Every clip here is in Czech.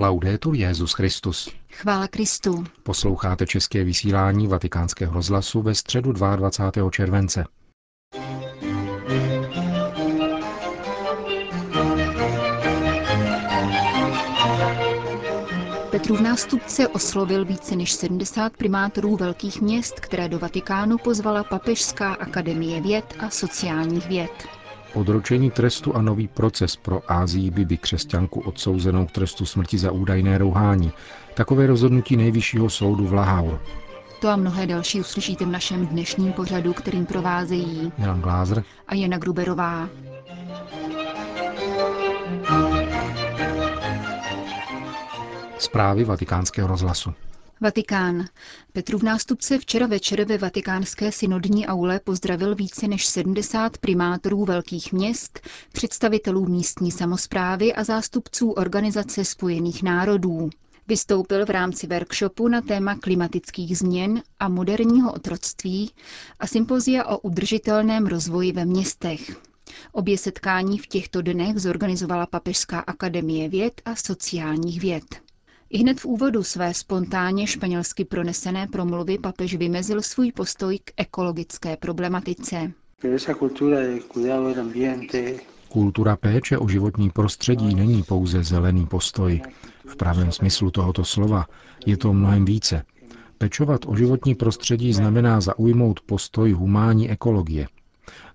Laudetur Jezus Christus. Chvála Kristu. Posloucháte české vysílání Vatikánského rozhlasu ve středu 22. července. Petrův nástupce oslovil více než 70 primátorů velkých měst, které do Vatikánu pozvala Papežská akademie věd a sociálních věd. Odročení trestu a nový proces pro Ázii Bibi křesťanku odsouzenou k trestu smrti za údajné rouhání. Takové rozhodnutí nejvyššího soudu v Lahaur. To a mnohé další uslyšíte v našem dnešním pořadu, kterým provázejí Milan Glázer a Jana Gruberová. Zprávy vatikánského rozhlasu. Vatikán. Petrův nástupce včera večer ve vatikánské synodní aule pozdravil více než 70 primátorů velkých měst, představitelů místní samozprávy a zástupců Organizace spojených národů. Vystoupil v rámci workshopu na téma klimatických změn a moderního otroctví a sympozia o udržitelném rozvoji ve městech. Obě setkání v těchto dnech zorganizovala Papežská akademie věd a sociálních věd. I hned v úvodu své spontánně španělsky pronesené promluvy papež vymezil svůj postoj k ekologické problematice. Kultura péče o životní prostředí není pouze zelený postoj. V pravém smyslu tohoto slova je to mnohem více. Pečovat o životní prostředí znamená zaujmout postoj humánní ekologie.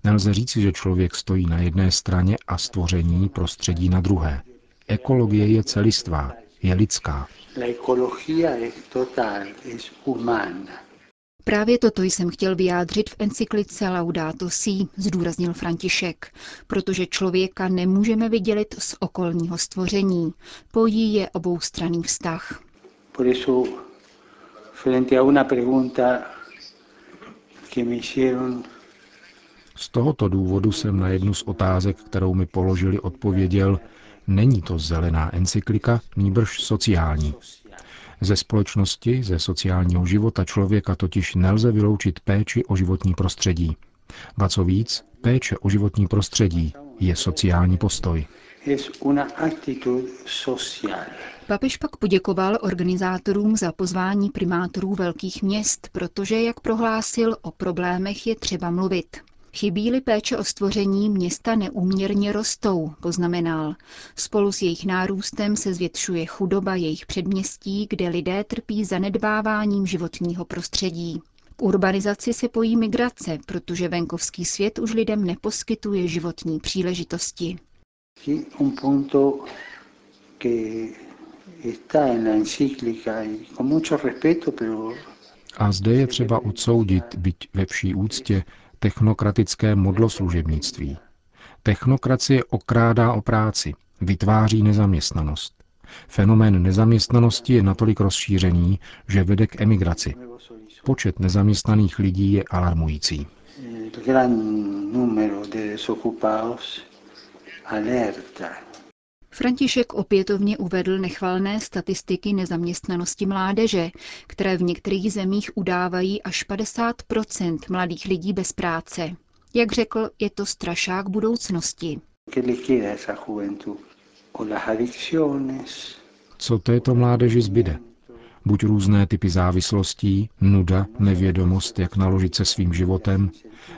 Nelze říci, že člověk stojí na jedné straně a stvoření prostředí na druhé. Ekologie je celistvá, je lidská. Právě toto jsem chtěl vyjádřit v encyklice Laudato Si, zdůraznil František, protože člověka nemůžeme vydělit z okolního stvoření. Pojí je oboustranný vztah. Z tohoto důvodu jsem na jednu z otázek, kterou mi položili, odpověděl, Není to zelená encyklika, nýbrž sociální. Ze společnosti, ze sociálního života člověka totiž nelze vyloučit péči o životní prostředí. Ba co víc, péče o životní prostředí je sociální postoj. Papež pak poděkoval organizátorům za pozvání primátorů velkých měst, protože, jak prohlásil, o problémech je třeba mluvit. Chybí-li péče o stvoření, města neúměrně rostou, poznamenal. Spolu s jejich nárůstem se zvětšuje chudoba jejich předměstí, kde lidé trpí zanedbáváním životního prostředí. K urbanizaci se pojí migrace, protože venkovský svět už lidem neposkytuje životní příležitosti. A zde je třeba odsoudit, byť ve vší úctě, technokratické modloslužebnictví. Technokracie okrádá o práci, vytváří nezaměstnanost. Fenomén nezaměstnanosti je natolik rozšířený, že vede k emigraci. Počet nezaměstnaných lidí je alarmující. František opětovně uvedl nechvalné statistiky nezaměstnanosti mládeže, které v některých zemích udávají až 50% mladých lidí bez práce. Jak řekl, je to strašák budoucnosti. Co této mládeži zbyde? Buď různé typy závislostí, nuda, nevědomost, jak naložit se svým životem,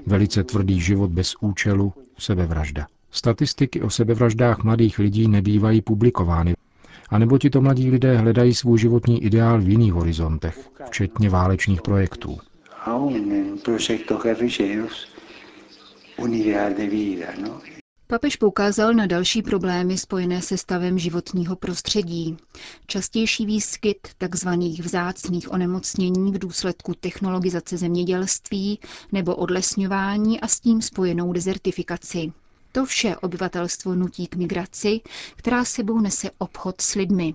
velice tvrdý život bez účelu, sebevražda. Statistiky o sebevraždách mladých lidí nebývají publikovány, anebo tito mladí lidé hledají svůj životní ideál v jiných horizontech, včetně válečných projektů. Papež poukázal na další problémy spojené se stavem životního prostředí. Častější výskyt tzv. vzácných onemocnění v důsledku technologizace zemědělství nebo odlesňování a s tím spojenou dezertifikaci. To vše obyvatelstvo nutí k migraci, která sebou nese obchod s lidmi.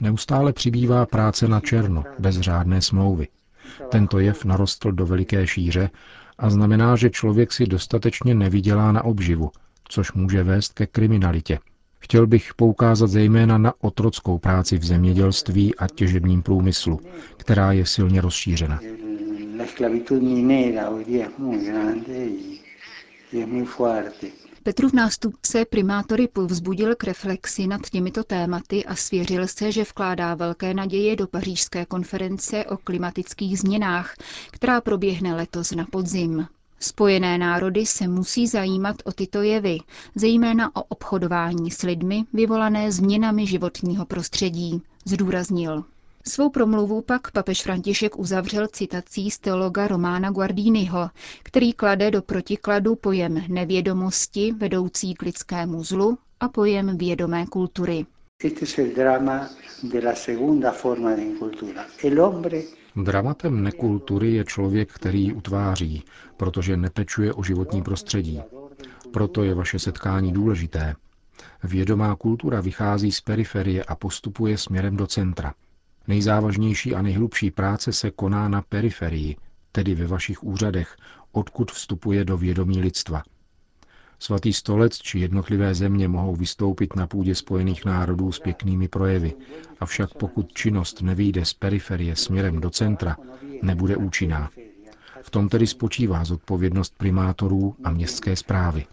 Neustále přibývá práce na černo, bez řádné smlouvy. Tento jev narostl do veliké šíře a znamená, že člověk si dostatečně nevydělá na obživu, což může vést ke kriminalitě. Chtěl bych poukázat zejména na otrockou práci v zemědělství a těžebním průmyslu, která je silně rozšířena la esclavitud minera hoy día es muy grande y, y es muy fuerte. Petrův nástupce primátory povzbudil k reflexi nad těmito tématy a svěřil se, že vkládá velké naděje do pařížské konference o klimatických změnách, která proběhne letos na podzim. Spojené národy se musí zajímat o tyto jevy, zejména o obchodování s lidmi vyvolané změnami životního prostředí, zdůraznil. Svou promluvu pak papež František uzavřel citací z teologa Romána Guardiniho, který klade do protikladu pojem nevědomosti vedoucí k lidskému zlu a pojem vědomé kultury. Dramatem nekultury je člověk, který ji utváří, protože nepečuje o životní prostředí. Proto je vaše setkání důležité. Vědomá kultura vychází z periferie a postupuje směrem do centra. Nejzávažnější a nejhlubší práce se koná na periferii, tedy ve vašich úřadech, odkud vstupuje do vědomí lidstva. Svatý stolec či jednotlivé země mohou vystoupit na půdě Spojených národů s pěknými projevy, avšak pokud činnost nevyjde z periferie směrem do centra, nebude účinná. V tom tedy spočívá zodpovědnost primátorů a městské zprávy.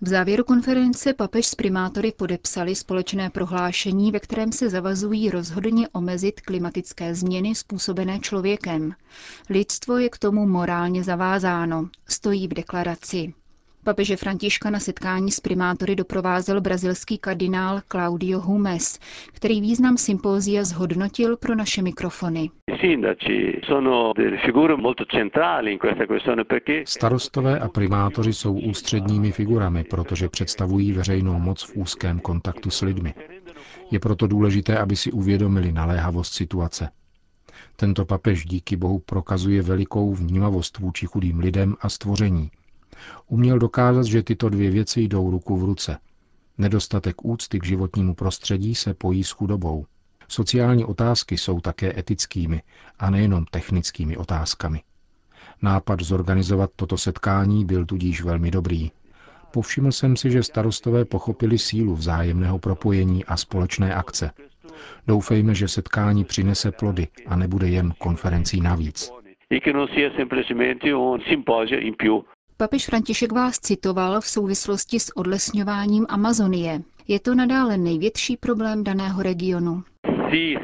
V závěru konference papež s primátory podepsali společné prohlášení, ve kterém se zavazují rozhodně omezit klimatické změny způsobené člověkem. Lidstvo je k tomu morálně zavázáno, stojí v deklaraci. Papeže Františka na setkání s primátory doprovázel brazilský kardinál Claudio Humes, který význam sympózia zhodnotil pro naše mikrofony. Starostové a primátoři jsou ústředními figurami, protože představují veřejnou moc v úzkém kontaktu s lidmi. Je proto důležité, aby si uvědomili naléhavost situace. Tento papež díky Bohu prokazuje velikou vnímavost vůči chudým lidem a stvoření – Uměl dokázat, že tyto dvě věci jdou ruku v ruce. Nedostatek úcty k životnímu prostředí se pojí s chudobou. Sociální otázky jsou také etickými a nejenom technickými otázkami. Nápad zorganizovat toto setkání byl tudíž velmi dobrý. Povšiml jsem si, že starostové pochopili sílu vzájemného propojení a společné akce. Doufejme, že setkání přinese plody a nebude jen konferencí navíc. E più. Papež František vás citoval v souvislosti s odlesňováním Amazonie. Je to nadále největší problém daného regionu. E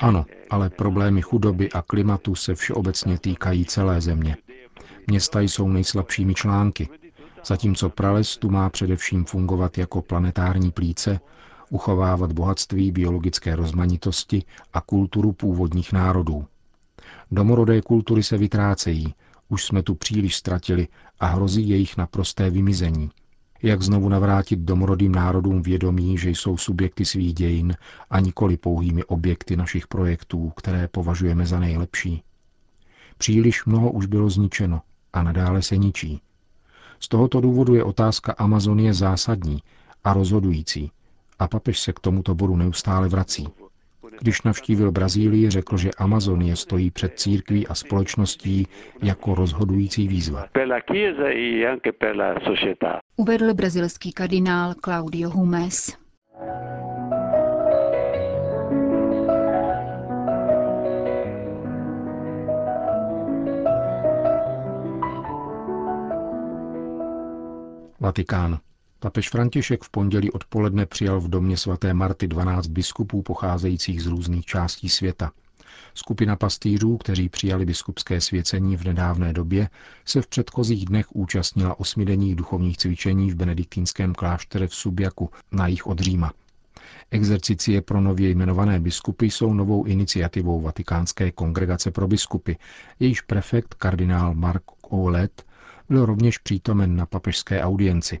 ano, ale problémy chudoby a klimatu se všeobecně týkají celé země. Města jsou nejslabšími články, zatímco prales tu má především fungovat jako planetární plíce, uchovávat bohatství biologické rozmanitosti a kulturu původních národů. Domorodé kultury se vytrácejí, už jsme tu příliš ztratili a hrozí jejich naprosté vymizení. Jak znovu navrátit domorodým národům vědomí, že jsou subjekty svých dějin a nikoli pouhými objekty našich projektů, které považujeme za nejlepší? Příliš mnoho už bylo zničeno a nadále se ničí. Z tohoto důvodu je otázka Amazonie zásadní a rozhodující a papež se k tomuto bodu neustále vrací. Když navštívil Brazílii, řekl, že Amazonie stojí před církví a společností jako rozhodující výzva. E Uvedl brazilský kardinál Claudio Humes. Vatikán. Papež František v pondělí odpoledne přijal v domě svaté Marty 12 biskupů pocházejících z různých částí světa. Skupina pastýřů, kteří přijali biskupské svěcení v nedávné době, se v předchozích dnech účastnila osmidenních duchovních cvičení v benediktínském kláštere v Subjaku na jich od Říma. Exercicie pro nově jmenované biskupy jsou novou iniciativou Vatikánské kongregace pro biskupy. Jejíž prefekt kardinál Mark Oulet byl rovněž přítomen na papežské audienci.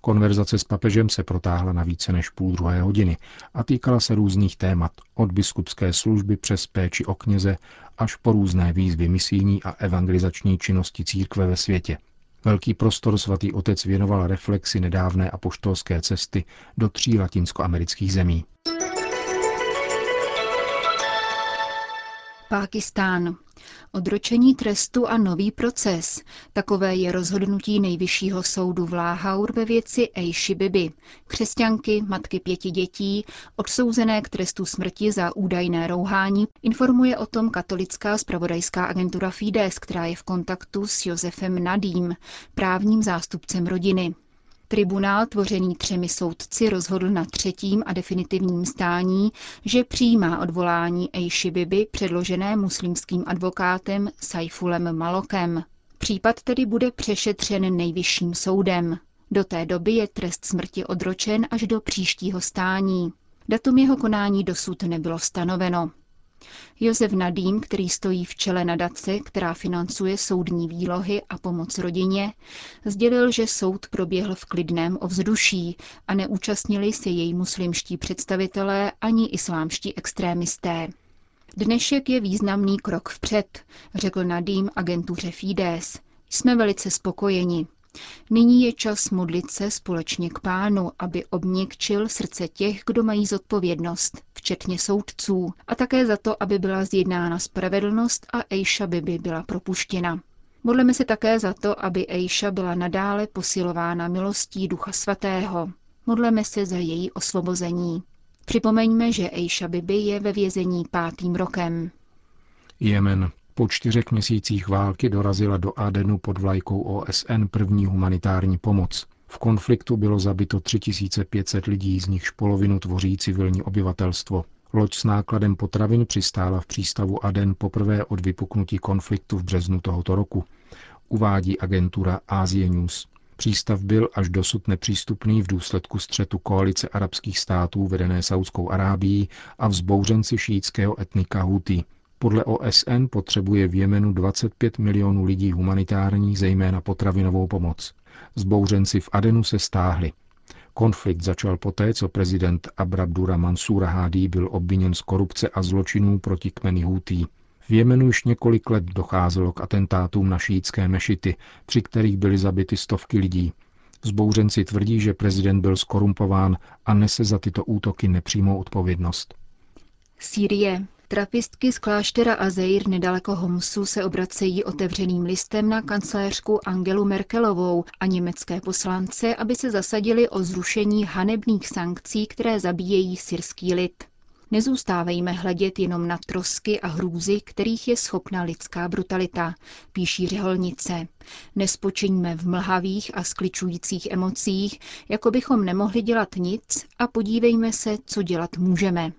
Konverzace s papežem se protáhla na více než půl druhé hodiny a týkala se různých témat, od biskupské služby přes péči o kněze až po různé výzvy misijní a evangelizační činnosti církve ve světě. Velký prostor svatý otec věnoval reflexi nedávné apoštolské cesty do tří latinskoamerických zemí. Pákistán. Odročení trestu a nový proces. Takové je rozhodnutí nejvyššího soudu v Láhaur ve věci Eishi Bibi, křesťanky, matky pěti dětí, odsouzené k trestu smrti za údajné rouhání, informuje o tom katolická spravodajská agentura Fides, která je v kontaktu s Josefem Nadím, právním zástupcem rodiny. Tribunál tvořený třemi soudci rozhodl na třetím a definitivním stání, že přijímá odvolání Eishi Bibi předložené muslimským advokátem Saifulem Malokem. Případ tedy bude přešetřen nejvyšším soudem. Do té doby je trest smrti odročen až do příštího stání. Datum jeho konání dosud nebylo stanoveno. Josef Nadým, který stojí v čele nadace, která financuje soudní výlohy a pomoc rodině, sdělil, že soud proběhl v klidném ovzduší a neúčastnili se jej muslimští představitelé ani islámští extrémisté. Dnešek je významný krok vpřed, řekl Nadým agentuře Fides. Jsme velice spokojeni. Nyní je čas modlit se společně k pánu, aby obněkčil srdce těch, kdo mají zodpovědnost, včetně soudců, a také za to, aby byla zjednána spravedlnost a Ejša Bibi byla propuštěna. Modleme se také za to, aby Ejša byla nadále posilována milostí Ducha Svatého. Modleme se za její osvobození. Připomeňme, že Ejša Bibi je ve vězení pátým rokem. Jemen. Po čtyřech měsících války dorazila do Adenu pod vlajkou OSN první humanitární pomoc. V konfliktu bylo zabito 3500 lidí, z nichž polovinu tvoří civilní obyvatelstvo. Loď s nákladem potravin přistála v přístavu Aden poprvé od vypuknutí konfliktu v březnu tohoto roku, uvádí agentura Asia News. Přístav byl až dosud nepřístupný v důsledku střetu koalice arabských států vedené Saudskou Arábií a vzbouřenci šítského etnika Houthi. Podle OSN potřebuje v Jemenu 25 milionů lidí humanitární, zejména potravinovou pomoc. Zbouřenci v Adenu se stáhli. Konflikt začal poté, co prezident Abrabdura Mansura Hadi byl obviněn z korupce a zločinů proti kmeny Hutí. V Jemenu již několik let docházelo k atentátům na šítské mešity, při kterých byly zabity stovky lidí. Zbouřenci tvrdí, že prezident byl skorumpován a nese za tyto útoky nepřímou odpovědnost. Sýrie. Trapistky z kláštera Azeir nedaleko Homsu se obracejí otevřeným listem na kancléřku Angelu Merkelovou a německé poslance, aby se zasadili o zrušení hanebných sankcí, které zabíjejí syrský lid. Nezůstávejme hledět jenom na trosky a hrůzy, kterých je schopna lidská brutalita, píší řeholnice. Nespočiňme v mlhavých a skličujících emocích, jako bychom nemohli dělat nic a podívejme se, co dělat můžeme.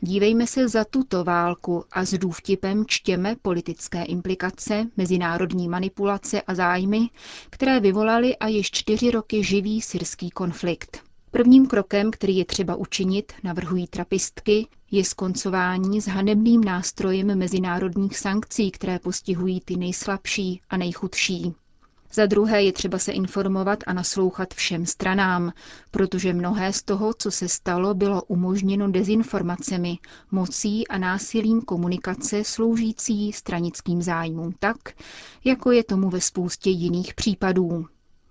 Dívejme se za tuto válku a s důvtipem čtěme politické implikace, mezinárodní manipulace a zájmy, které vyvolaly a již čtyři roky živý syrský konflikt. Prvním krokem, který je třeba učinit, navrhují trapistky, je skoncování s hanebným nástrojem mezinárodních sankcí, které postihují ty nejslabší a nejchudší. Za druhé je třeba se informovat a naslouchat všem stranám, protože mnohé z toho, co se stalo, bylo umožněno dezinformacemi, mocí a násilím komunikace sloužící stranickým zájmům tak, jako je tomu ve spoustě jiných případů.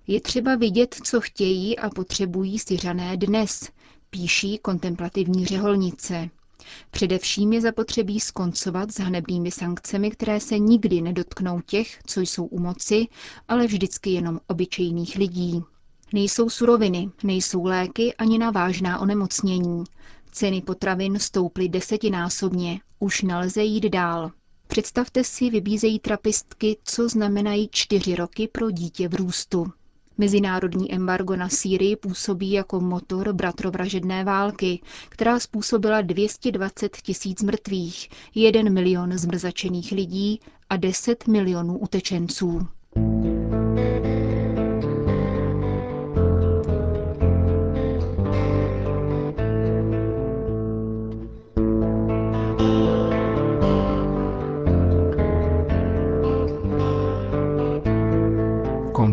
Je třeba vidět, co chtějí a potřebují Syřané dnes, píší kontemplativní řeholnice. Především je zapotřebí skoncovat s hanebnými sankcemi, které se nikdy nedotknou těch, co jsou u moci, ale vždycky jenom obyčejných lidí. Nejsou suroviny, nejsou léky ani na vážná onemocnění. Ceny potravin stouply desetinásobně, už nelze jít dál. Představte si, vybízejí trapistky, co znamenají čtyři roky pro dítě v růstu. Mezinárodní embargo na Sýrii působí jako motor bratrovražedné války, která způsobila 220 tisíc mrtvých, 1 milion zmrzačených lidí a 10 milionů utečenců.